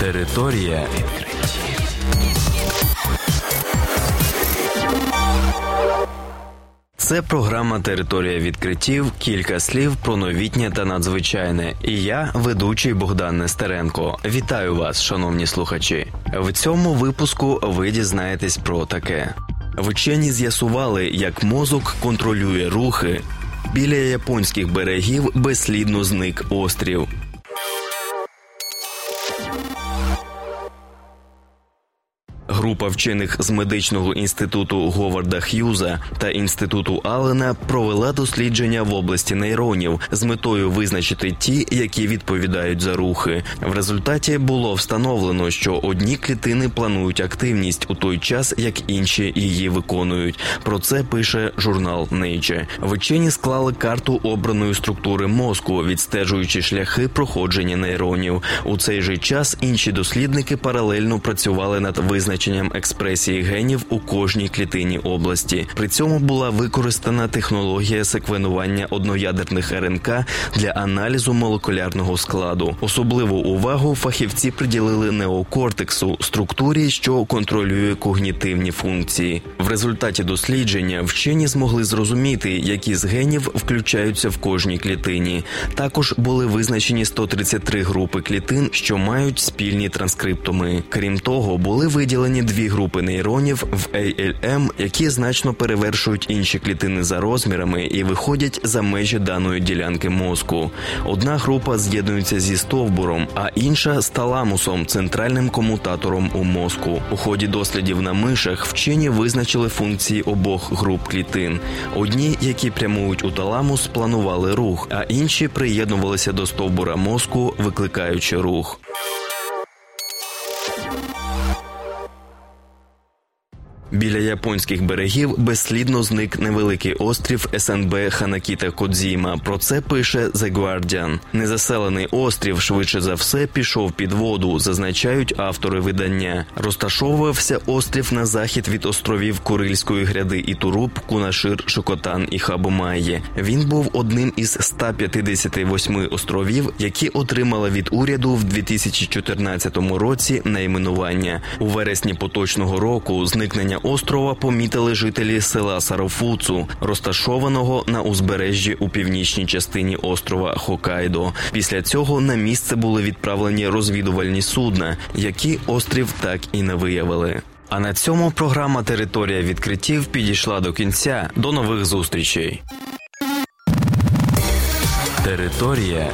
Територія відкриттів. Це програма Територія відкриттів. Кілька слів про новітнє та надзвичайне. І я, ведучий Богдан Нестеренко. Вітаю вас, шановні слухачі. В цьому випуску ви дізнаєтесь про таке. Вчені з'ясували, як мозок контролює рухи. Біля японських берегів безслідно зник острів. Група вчених з медичного інституту Говарда Х'юза та інституту Аллена провела дослідження в області нейронів з метою визначити ті, які відповідають за рухи. В результаті було встановлено, що одні клітини планують активність у той час, як інші її виконують. Про це пише журнал Nature. Вчені склали карту обраної структури мозку, відстежуючи шляхи проходження нейронів. У цей же час інші дослідники паралельно працювали над визначенням визначенням експресії генів у кожній клітині області. При цьому була використана технологія секвенування одноядерних РНК для аналізу молекулярного складу. Особливу увагу фахівці приділили неокортексу структурі, що контролює когнітивні функції. В результаті дослідження вчені змогли зрозуміти, які з генів включаються в кожній клітині. Також були визначені 133 групи клітин, що мають спільні транскриптоми. Крім того, були виділені виділені дві групи нейронів в ALM, які значно перевершують інші клітини за розмірами і виходять за межі даної ділянки мозку. Одна група з'єднується зі стовбуром, а інша з таламусом, центральним комутатором у мозку. У ході дослідів на мишах вчені визначили функції обох груп клітин. Одні, які прямують у таламус, планували рух, а інші приєднувалися до стовбура мозку, викликаючи рух. Біля японських берегів безслідно зник невеликий острів СНБ Ханакіта Кодзіма. Про це пише The Guardian. Незаселений острів швидше за все пішов під воду, зазначають автори видання. Розташовувався острів на захід від островів Курильської гряди і Туруб, Кунашир, Шокотан і Хабумайє. Він був одним із 158 островів, які отримали від уряду в 2014 році найменування у вересні поточного року. Зникнення острова помітили жителі села Сарофуцу, розташованого на узбережжі у північній частині острова Хокайдо. Після цього на місце були відправлені розвідувальні судна, які острів так і не виявили. А на цьому програма Територія відкриттів підійшла до кінця. До нових зустрічей. Територія.